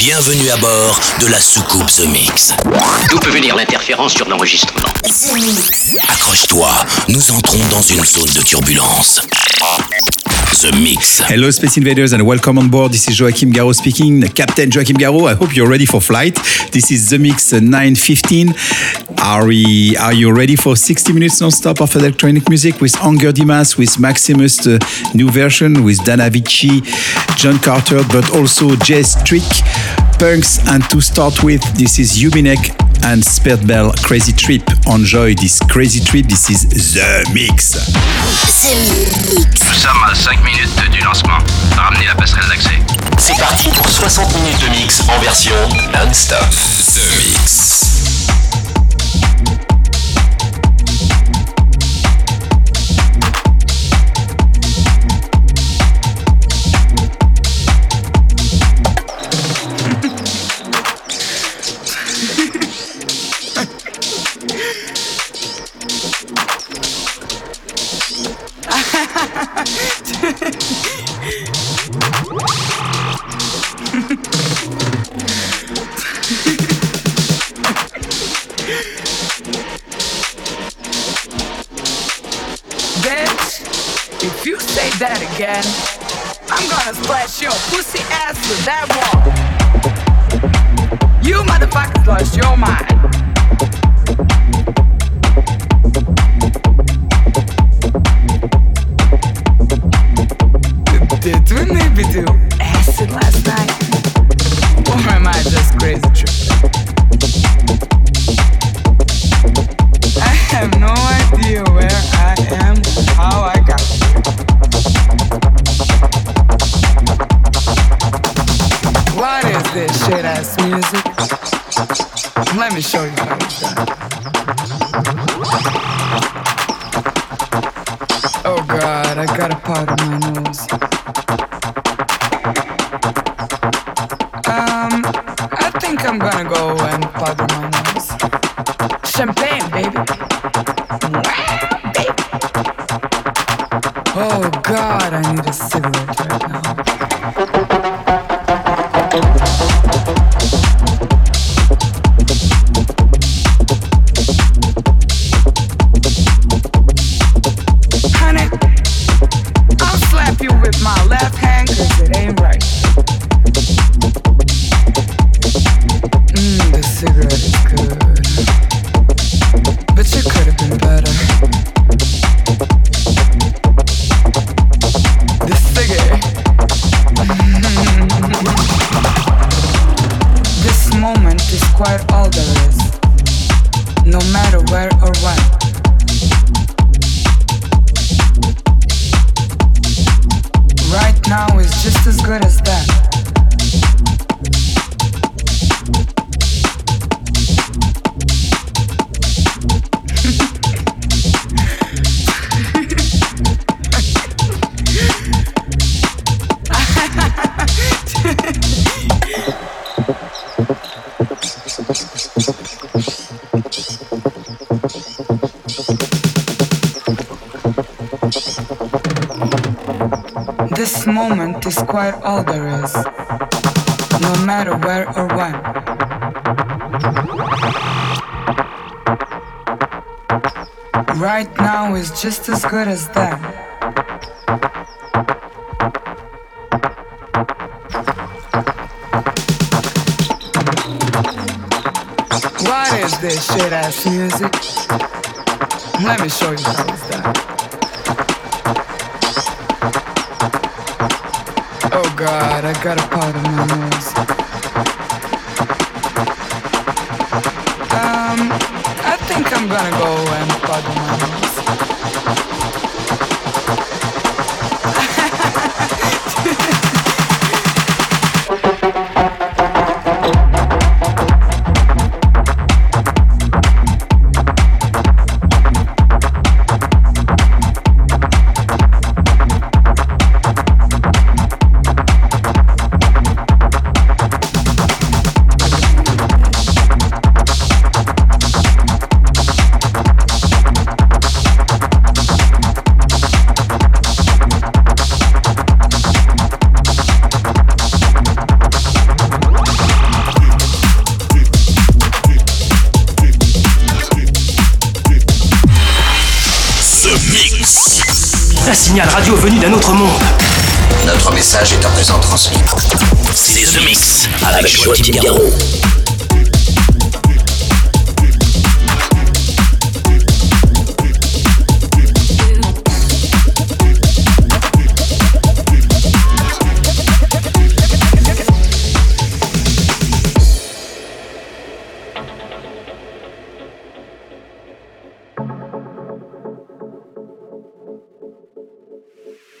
Bienvenue à bord de la soucoupe The Mix. D'où peut venir l'interférence sur l'enregistrement. Accroche-toi, nous entrons dans une zone de turbulence. The Mix. Hello, Space Invaders, and welcome on board. This is Joachim Garraud speaking, Captain Joachim Garraud. I hope you're ready for flight. This is The Mix 915. Are, we, are you ready for 60 minutes non-stop of electronic music with Angger Dimas, with Maximus, the new version, with Dana Vicci, John Carter, but also Jazz Trick, PUNX, and to start with, this is Hubinek and Sperbel Crazy Trip. Enjoy this crazy trip. This is Zemixx. The Mix. Nous sommes à 5 minutes du lancement. Ramenez la passerelle d'accès. C'est parti pour 60 minutes de mix en version non-stop. The Mix. Again, I'm gonna splash your pussy ass with that wall. You motherfuckers lost your mind. Did we maybe do no matter where or when. Right now is just as good as then. What is this shit ass music? Let me show you how it's done. God, I got a part of my nose. Um, I think I'm gonna go and powder my nose.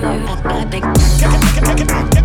Addict.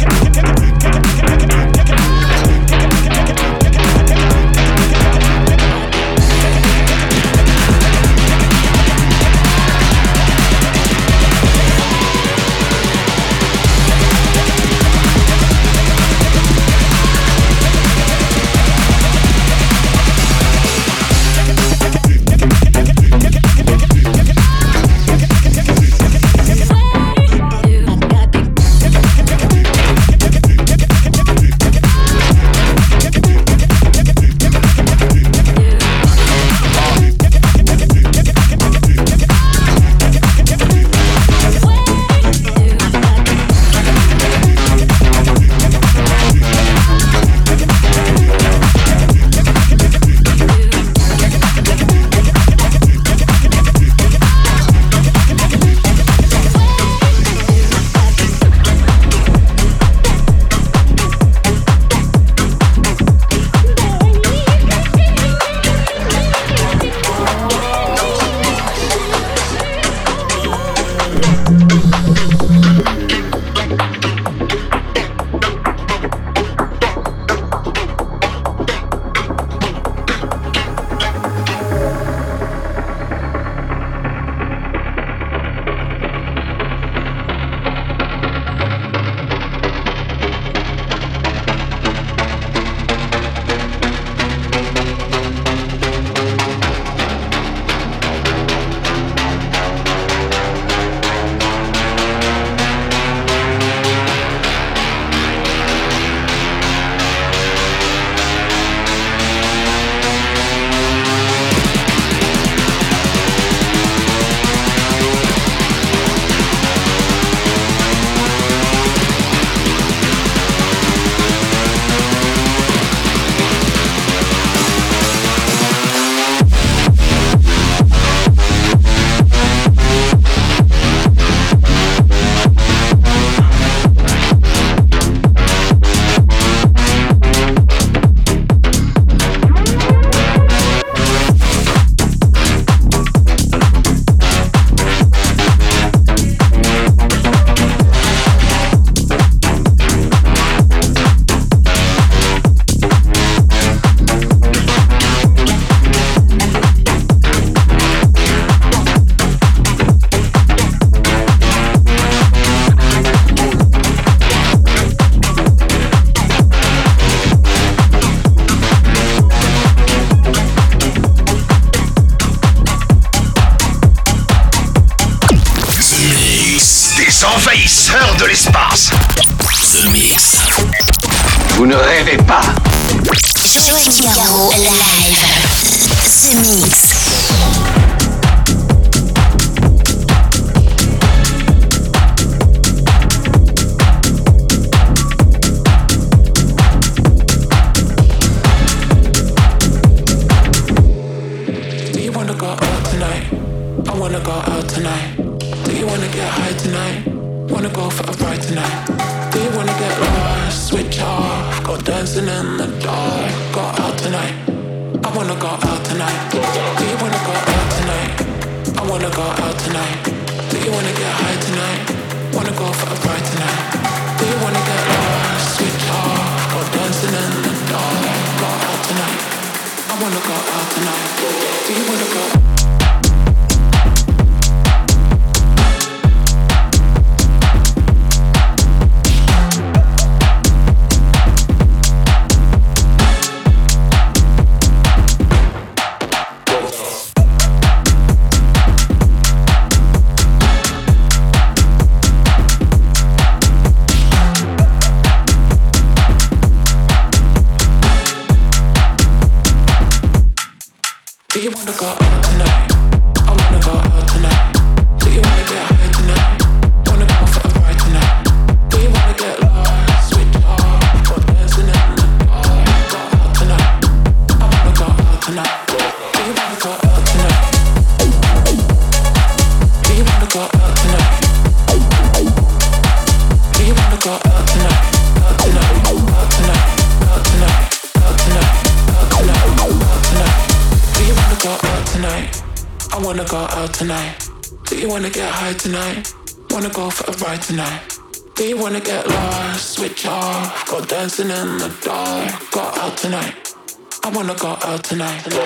tonight.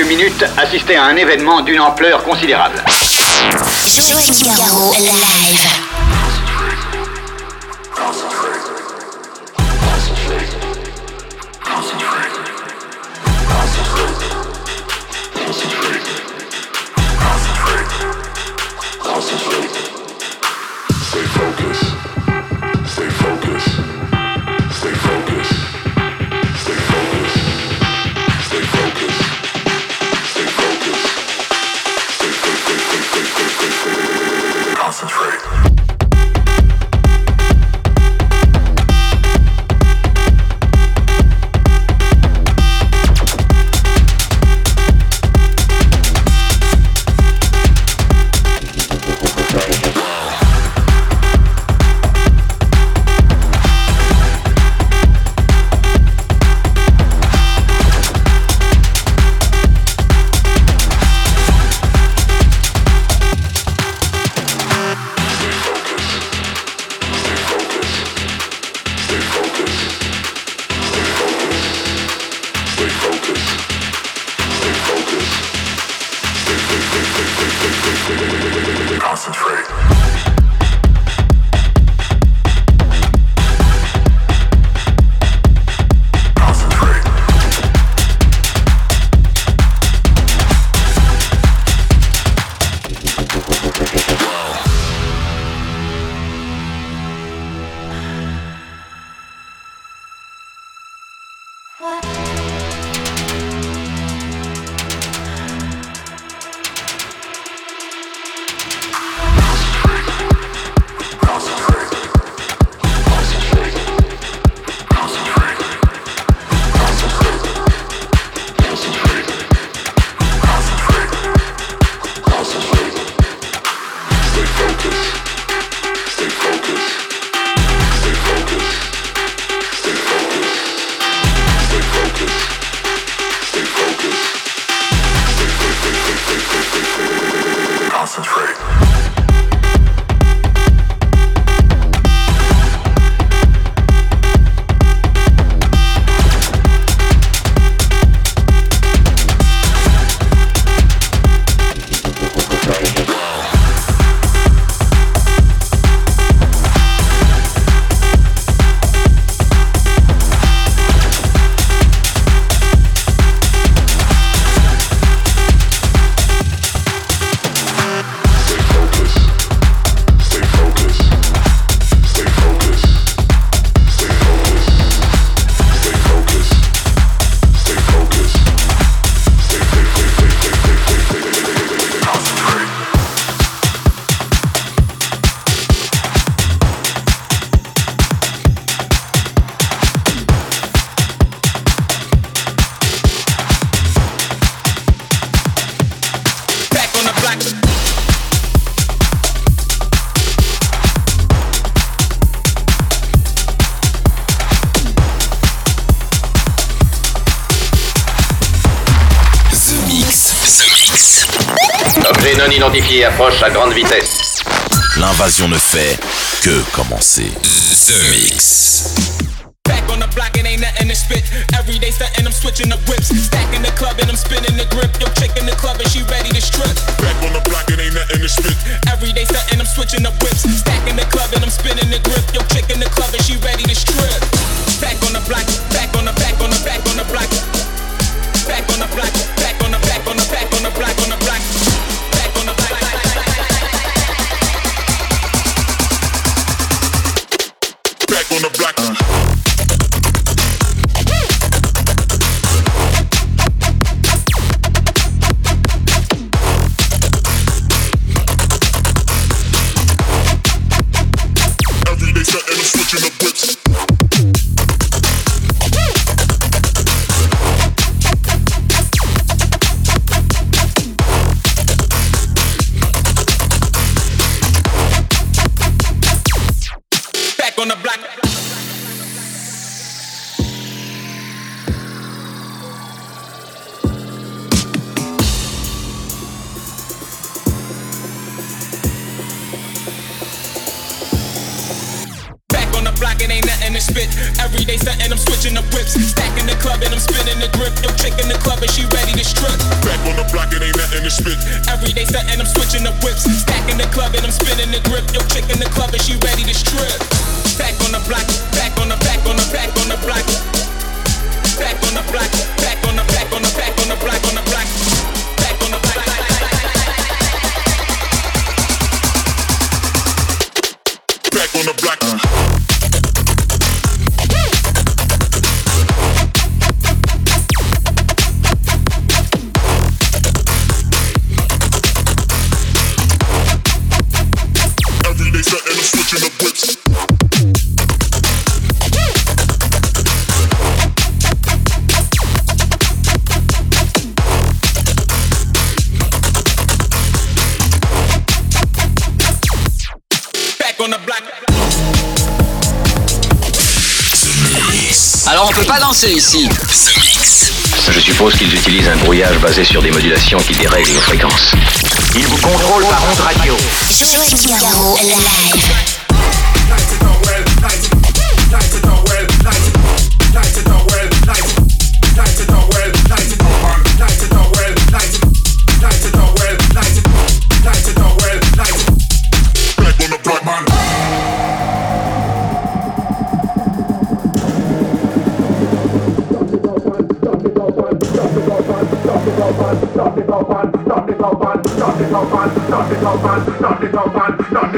minutes assister à un événement d'une ampleur considérable. L'invasion ne fait que commencer. The Mix. Back on the block, it ain't nothing to spit. Every day stunting, I'm switching the whips. On the block. Back on the block, it ain't nothing to spit. Every day stunting, I'm switching the whips. Stacking the club and I'm spinning the grip. Yo, chick in the club and she ready to strip. Back on the block, it ain't nothing to spit. Every day stunting, I'm switching the whips. Stacking the club and I'm spinning the grip. Yo, chick in the club and she ready to strip. Back on the block, back on the back on the back on the block. Back on the block, back on the back on the back on the block on the block. Back on the block. Back on the block. Ici. The Mix. Je suppose qu'ils utilisent un brouillage basé sur des modulations qui dérèglent nos fréquences. Ils vous contrôlent par ondes radio. Joachim Garraud, live.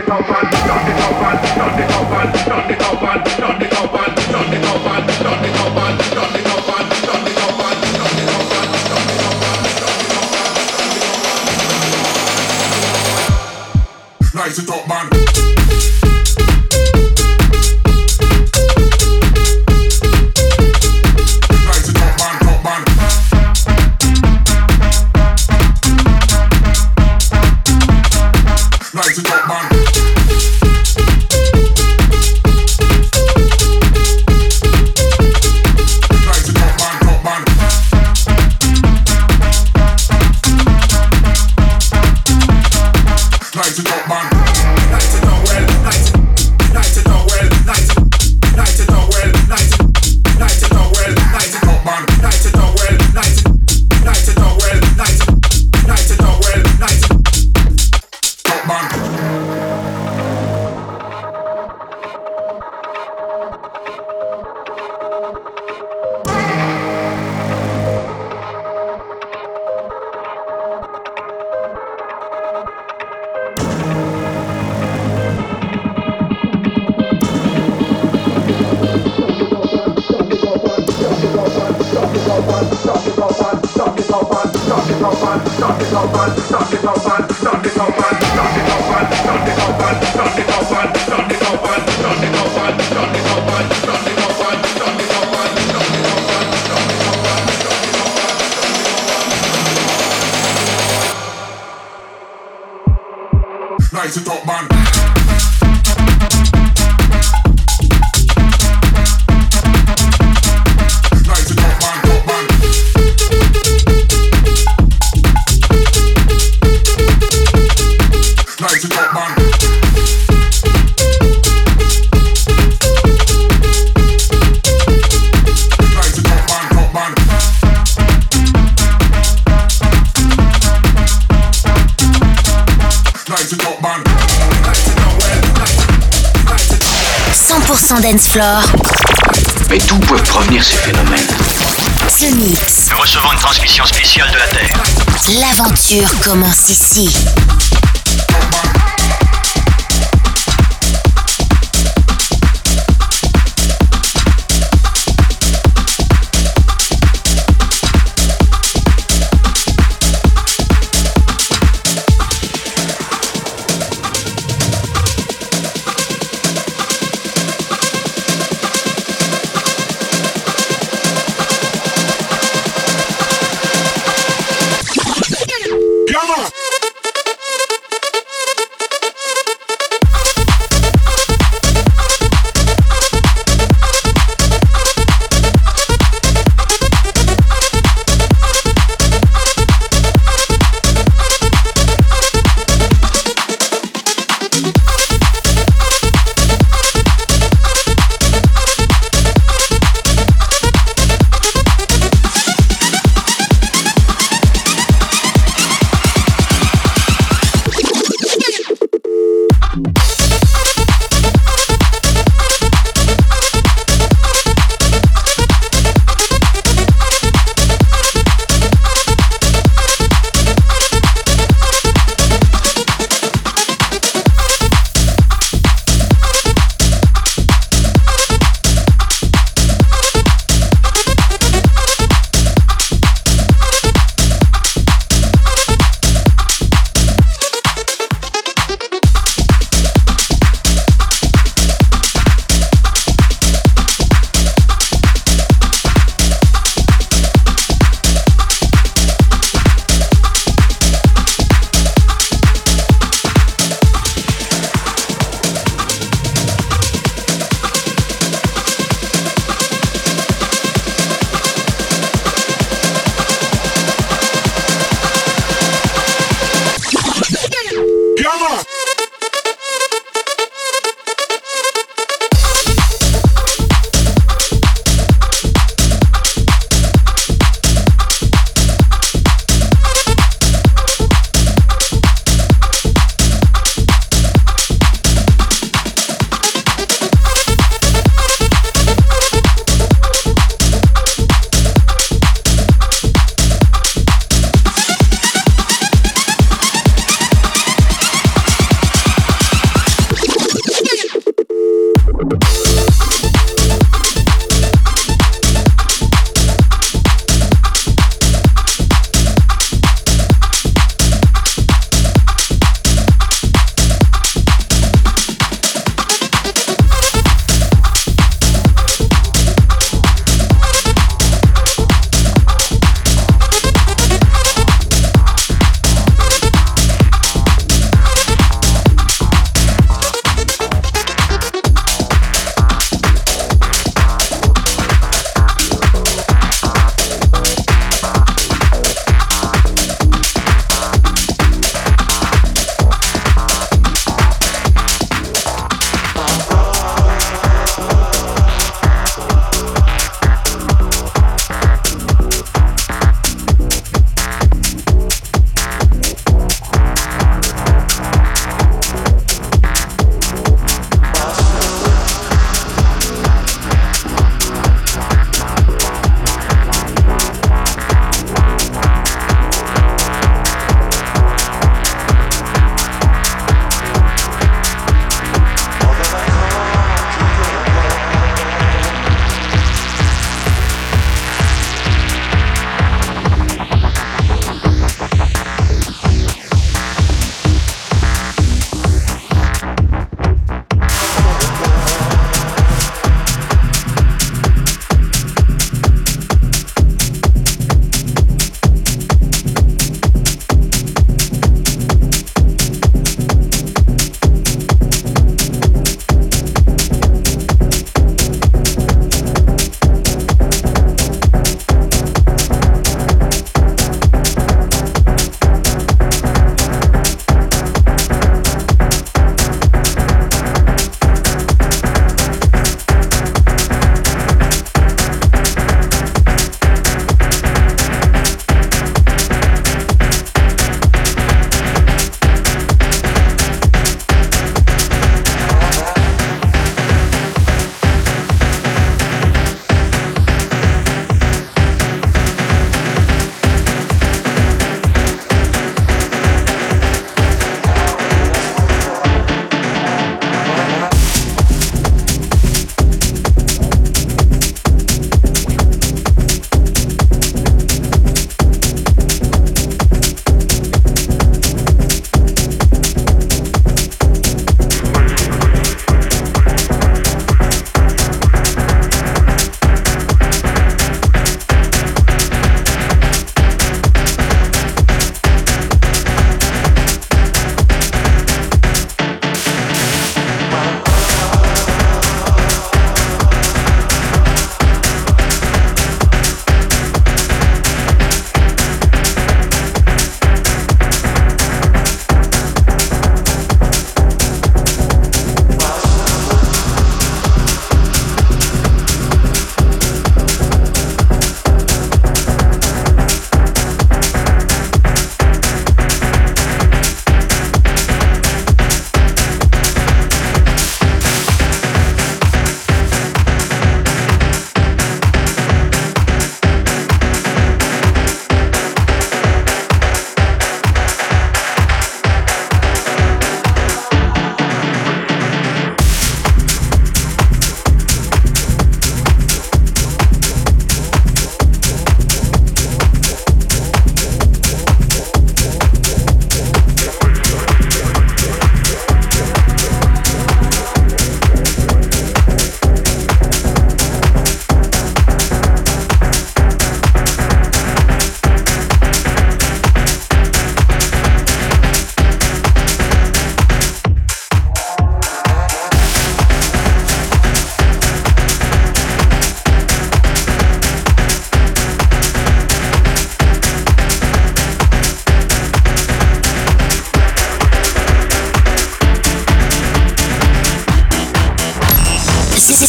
Nice dance floor. Mais d'où peuvent provenir ces phénomènes The Mix. Nous recevons une transmission spéciale de la Terre. L'aventure commence ici.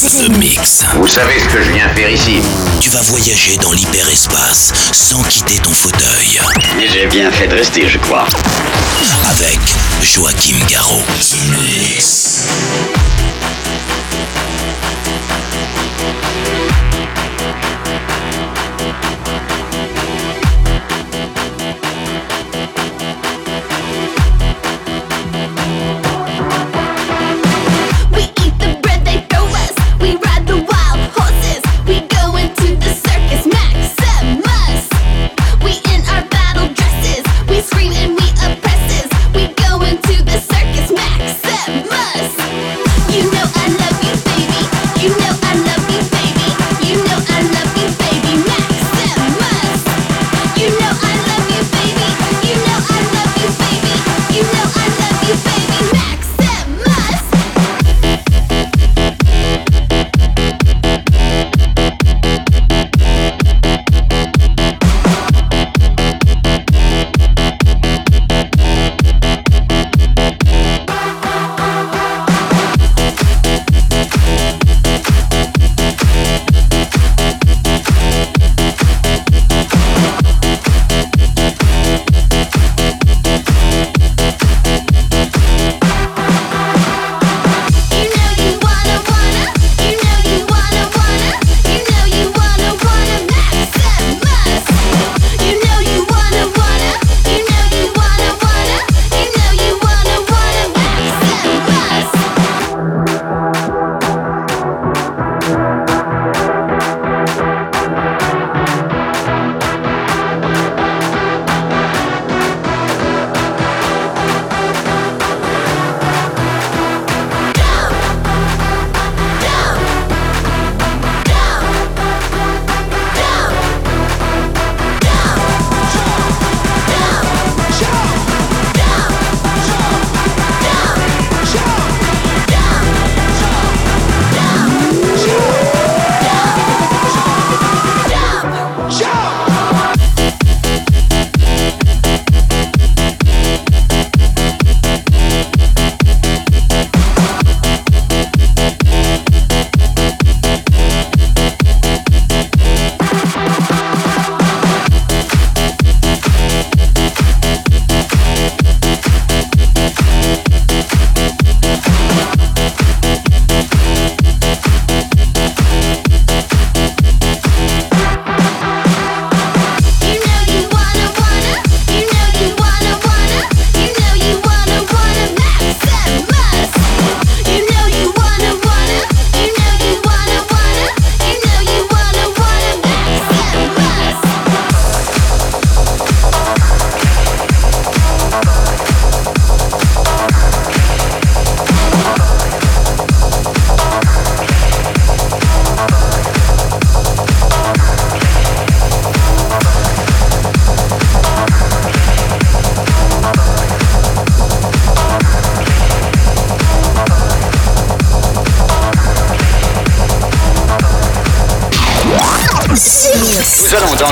The Mix. Vous savez ce que je viens faire ici Tu vas voyager dans l'hyperespace sans quitter ton fauteuil. Et j'ai bien fait de rester, je crois. Avec Joachim Garraud. The Mix.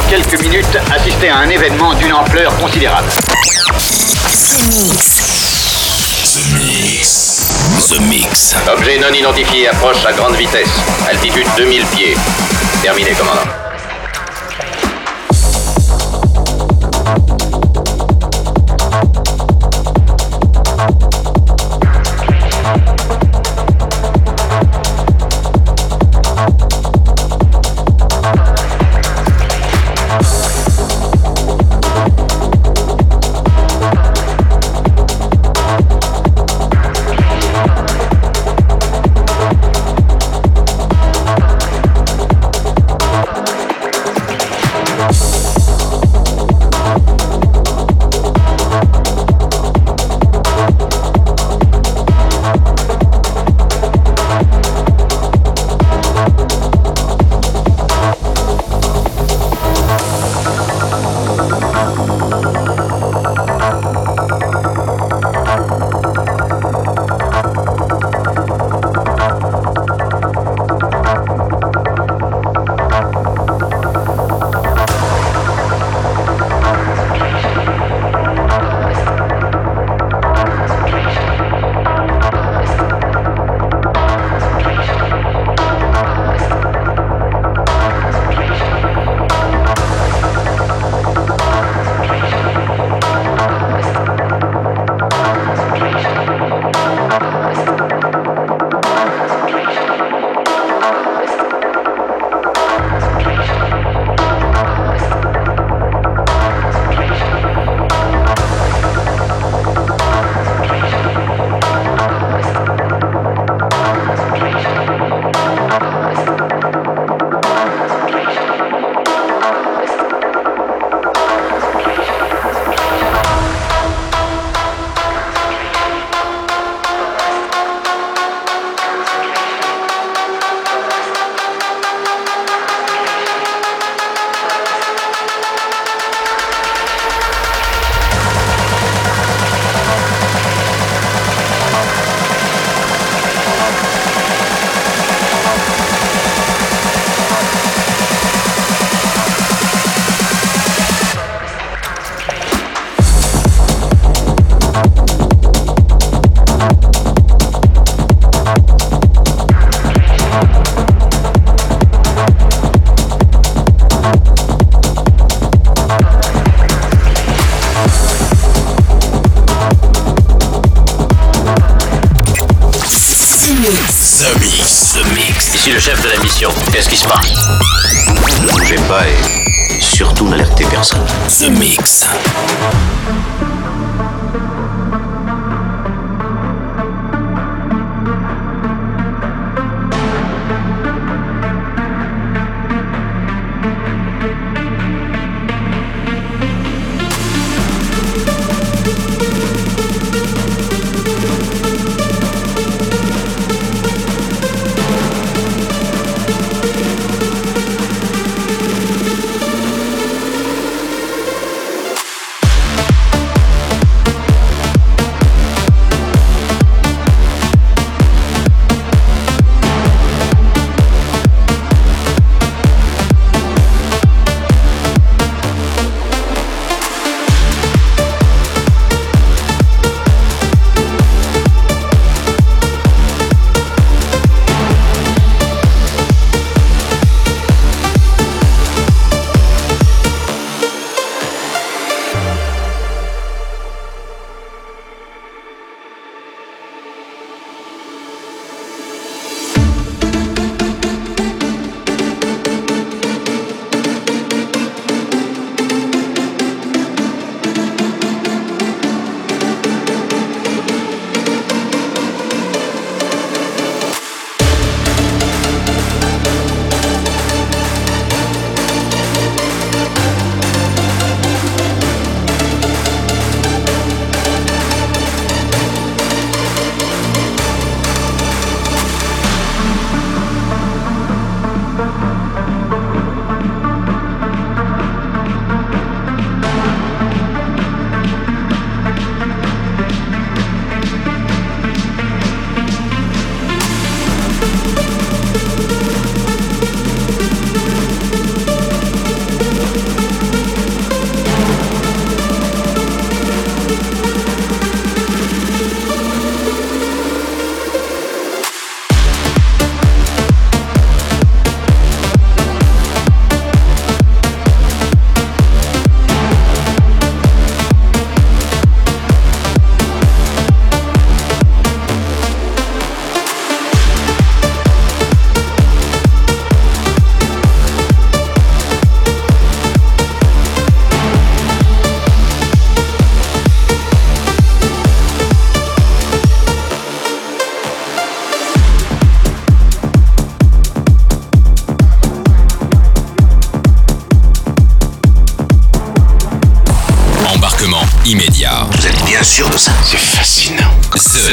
Quelques minutes assister à un événement d'une ampleur considérable. The Mix. The Mix. The Mix. Objet non identifié approche à grande vitesse. Altitude 2000 pieds. Terminé, commandant.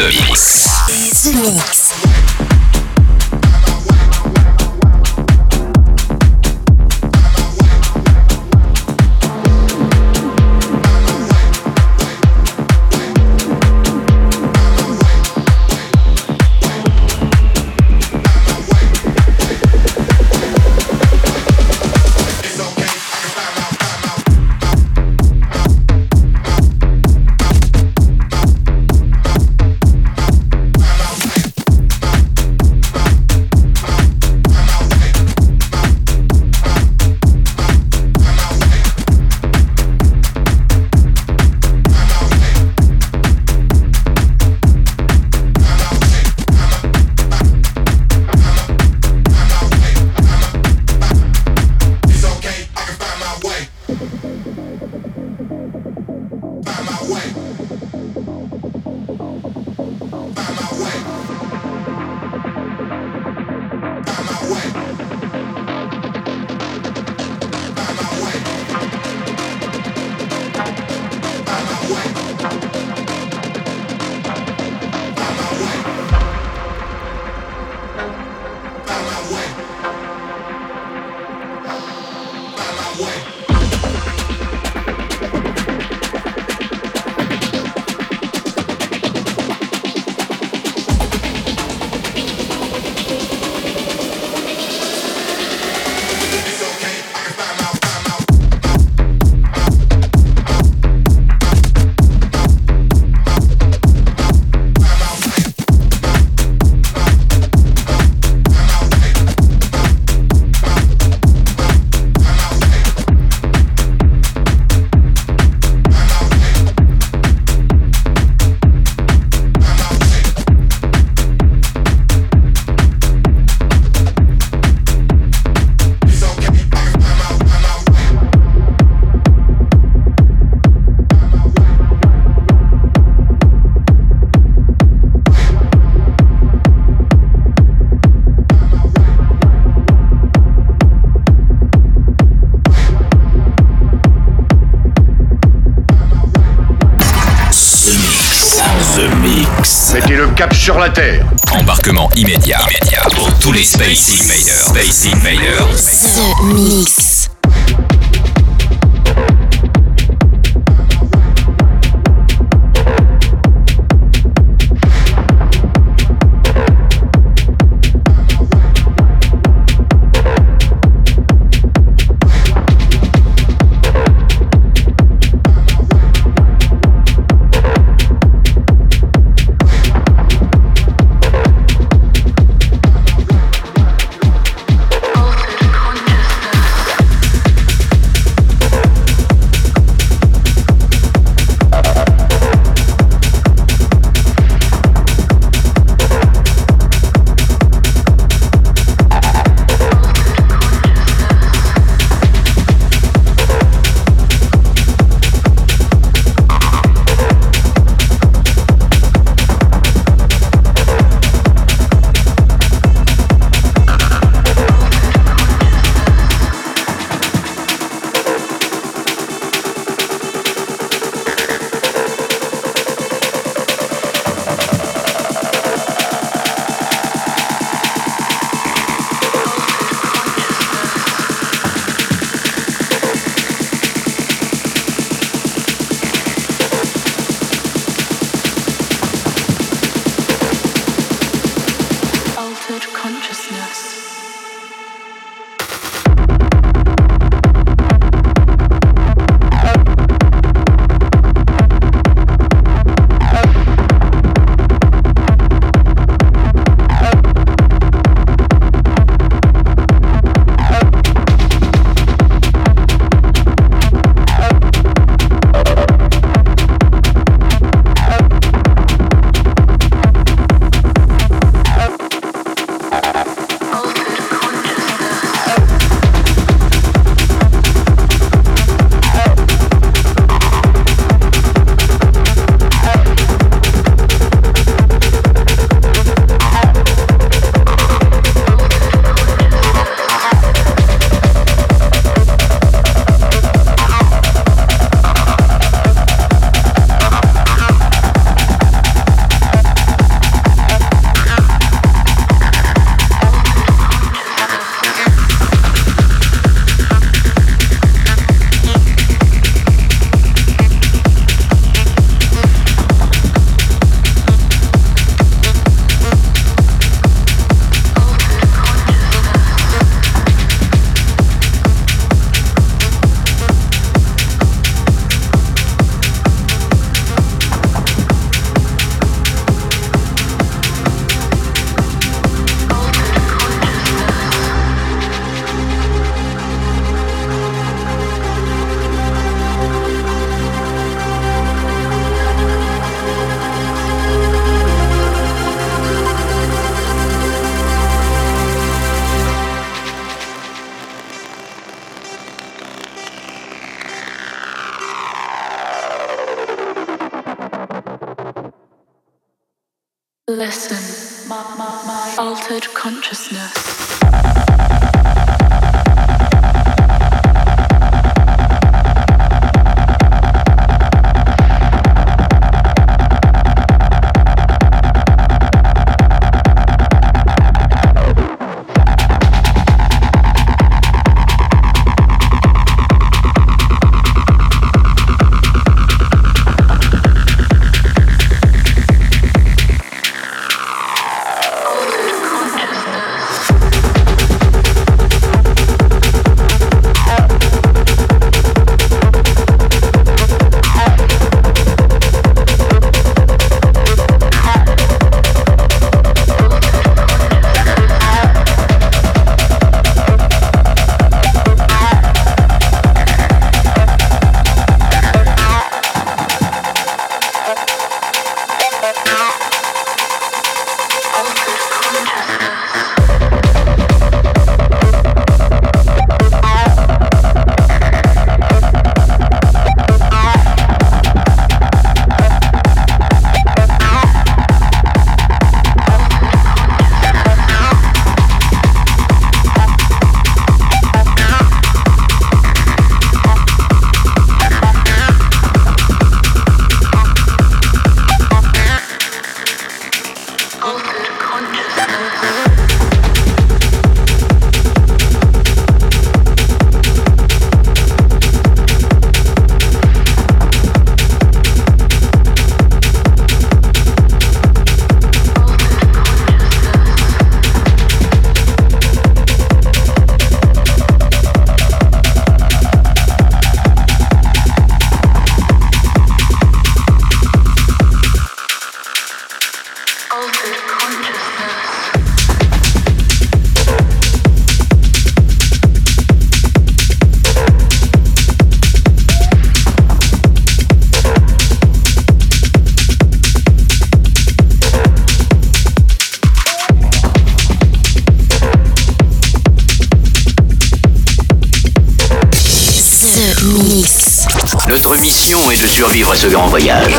The Mix. The Mix. La Terre. Embarquement immédiat, immédiat pour tous les Space Invaders. Space Invaders. The Mix. voyage.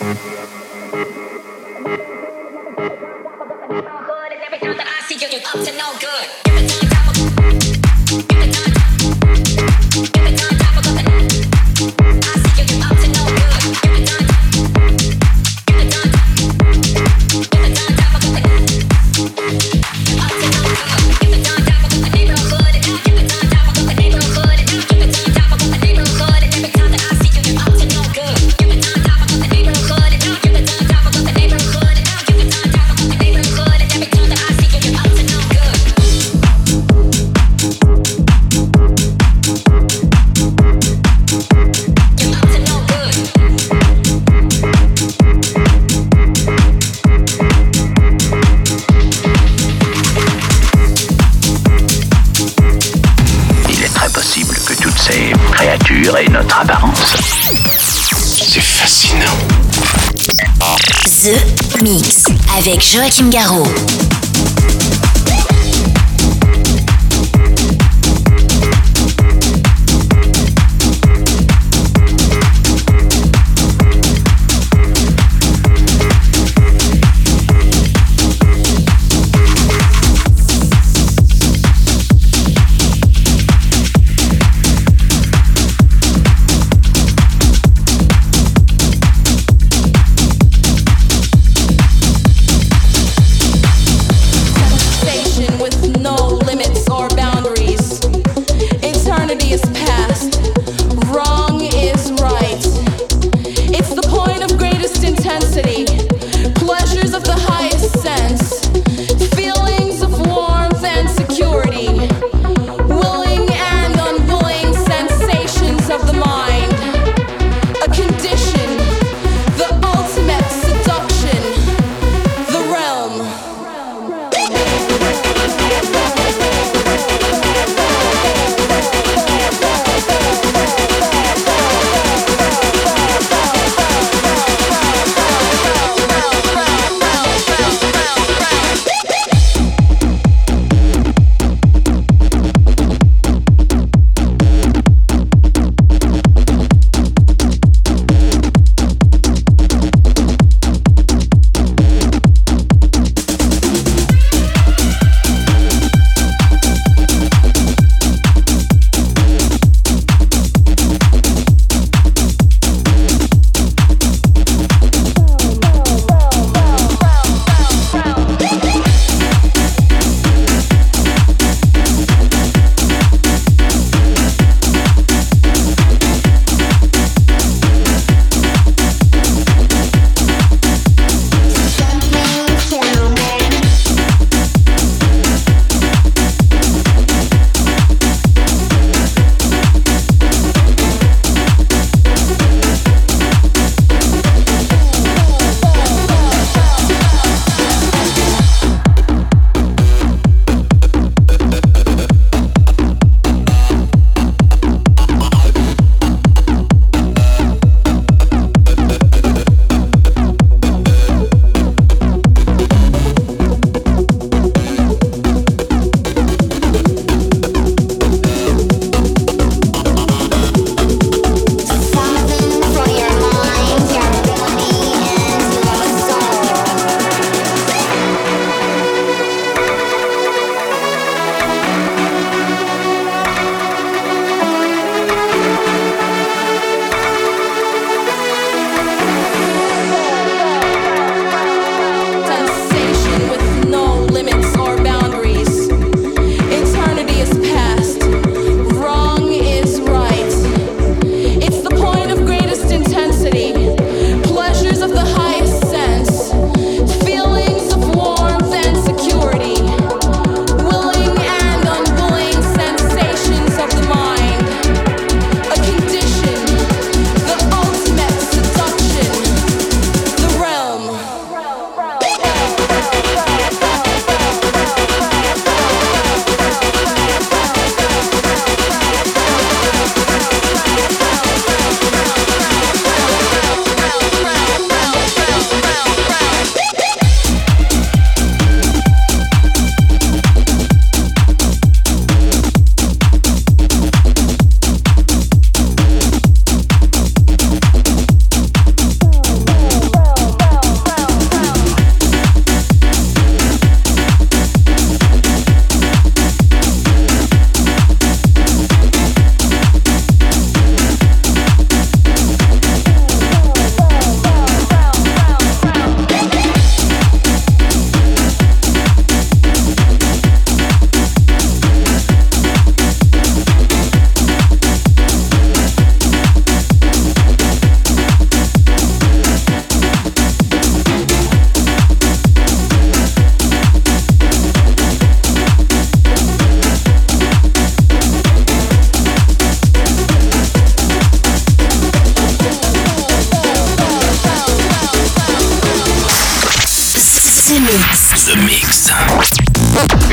Good every time that I see you, you up to no good. Joachim Garraud.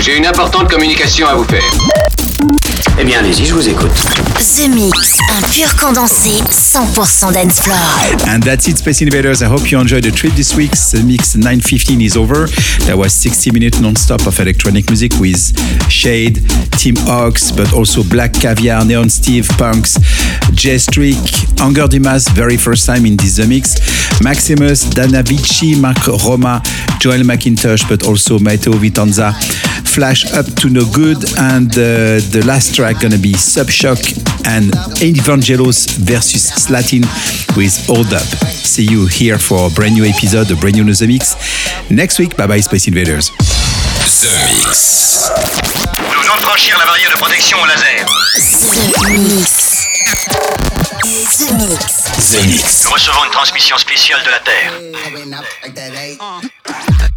J'ai une importante communication à vous faire. Eh bien, allez-y, je vous écoute. The Mix, un pur condensé 100% dance floor. And that's it, Space Invaders. I hope you enjoyed the trip this week. The Mix 915 is over. That was 60 minutes non-stop of electronic music with Shade, Tim Ox, but also Black Caviar, Neon Steve, Punks, Jay Strick, Anger Dimas, very first time in this The Mix, Maximus, Dana Vici, Mark Roma, Joel McIntosh, but also Matteo Vitanza, Flash Up to No Good, and uh, the last track gonna be Subshock and Evangelos versus Slatin with Hold Up. See you here for a brand new episode, a brand new Zemixx. Next week, bye bye Space Invaders. The Mix. Nous venons de franchir la barrière de protection au laser. Zemixx. The Mix. Zemixx. Nous recevons une transmission spéciale de la Terre. I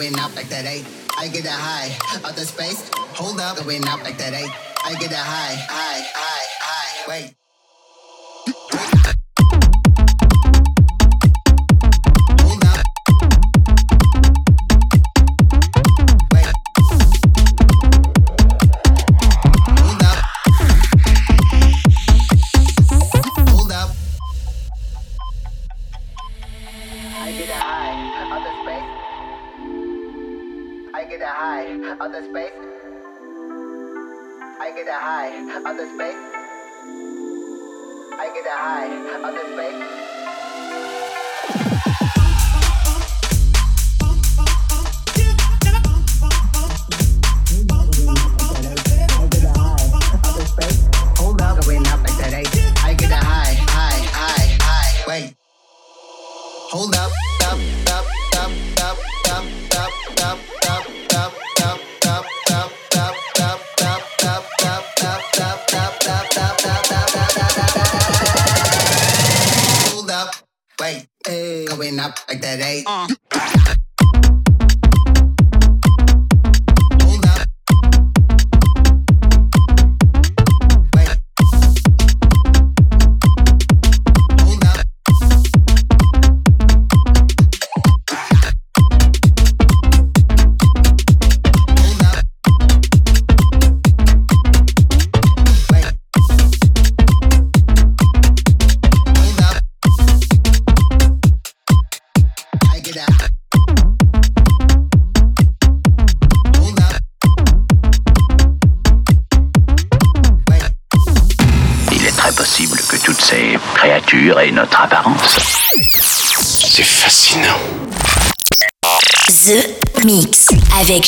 going up like that eight. I get a high out the space. Hold up, going up like that eight. I get a high, high, high, high. Wait.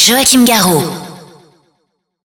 Joachim Garraud.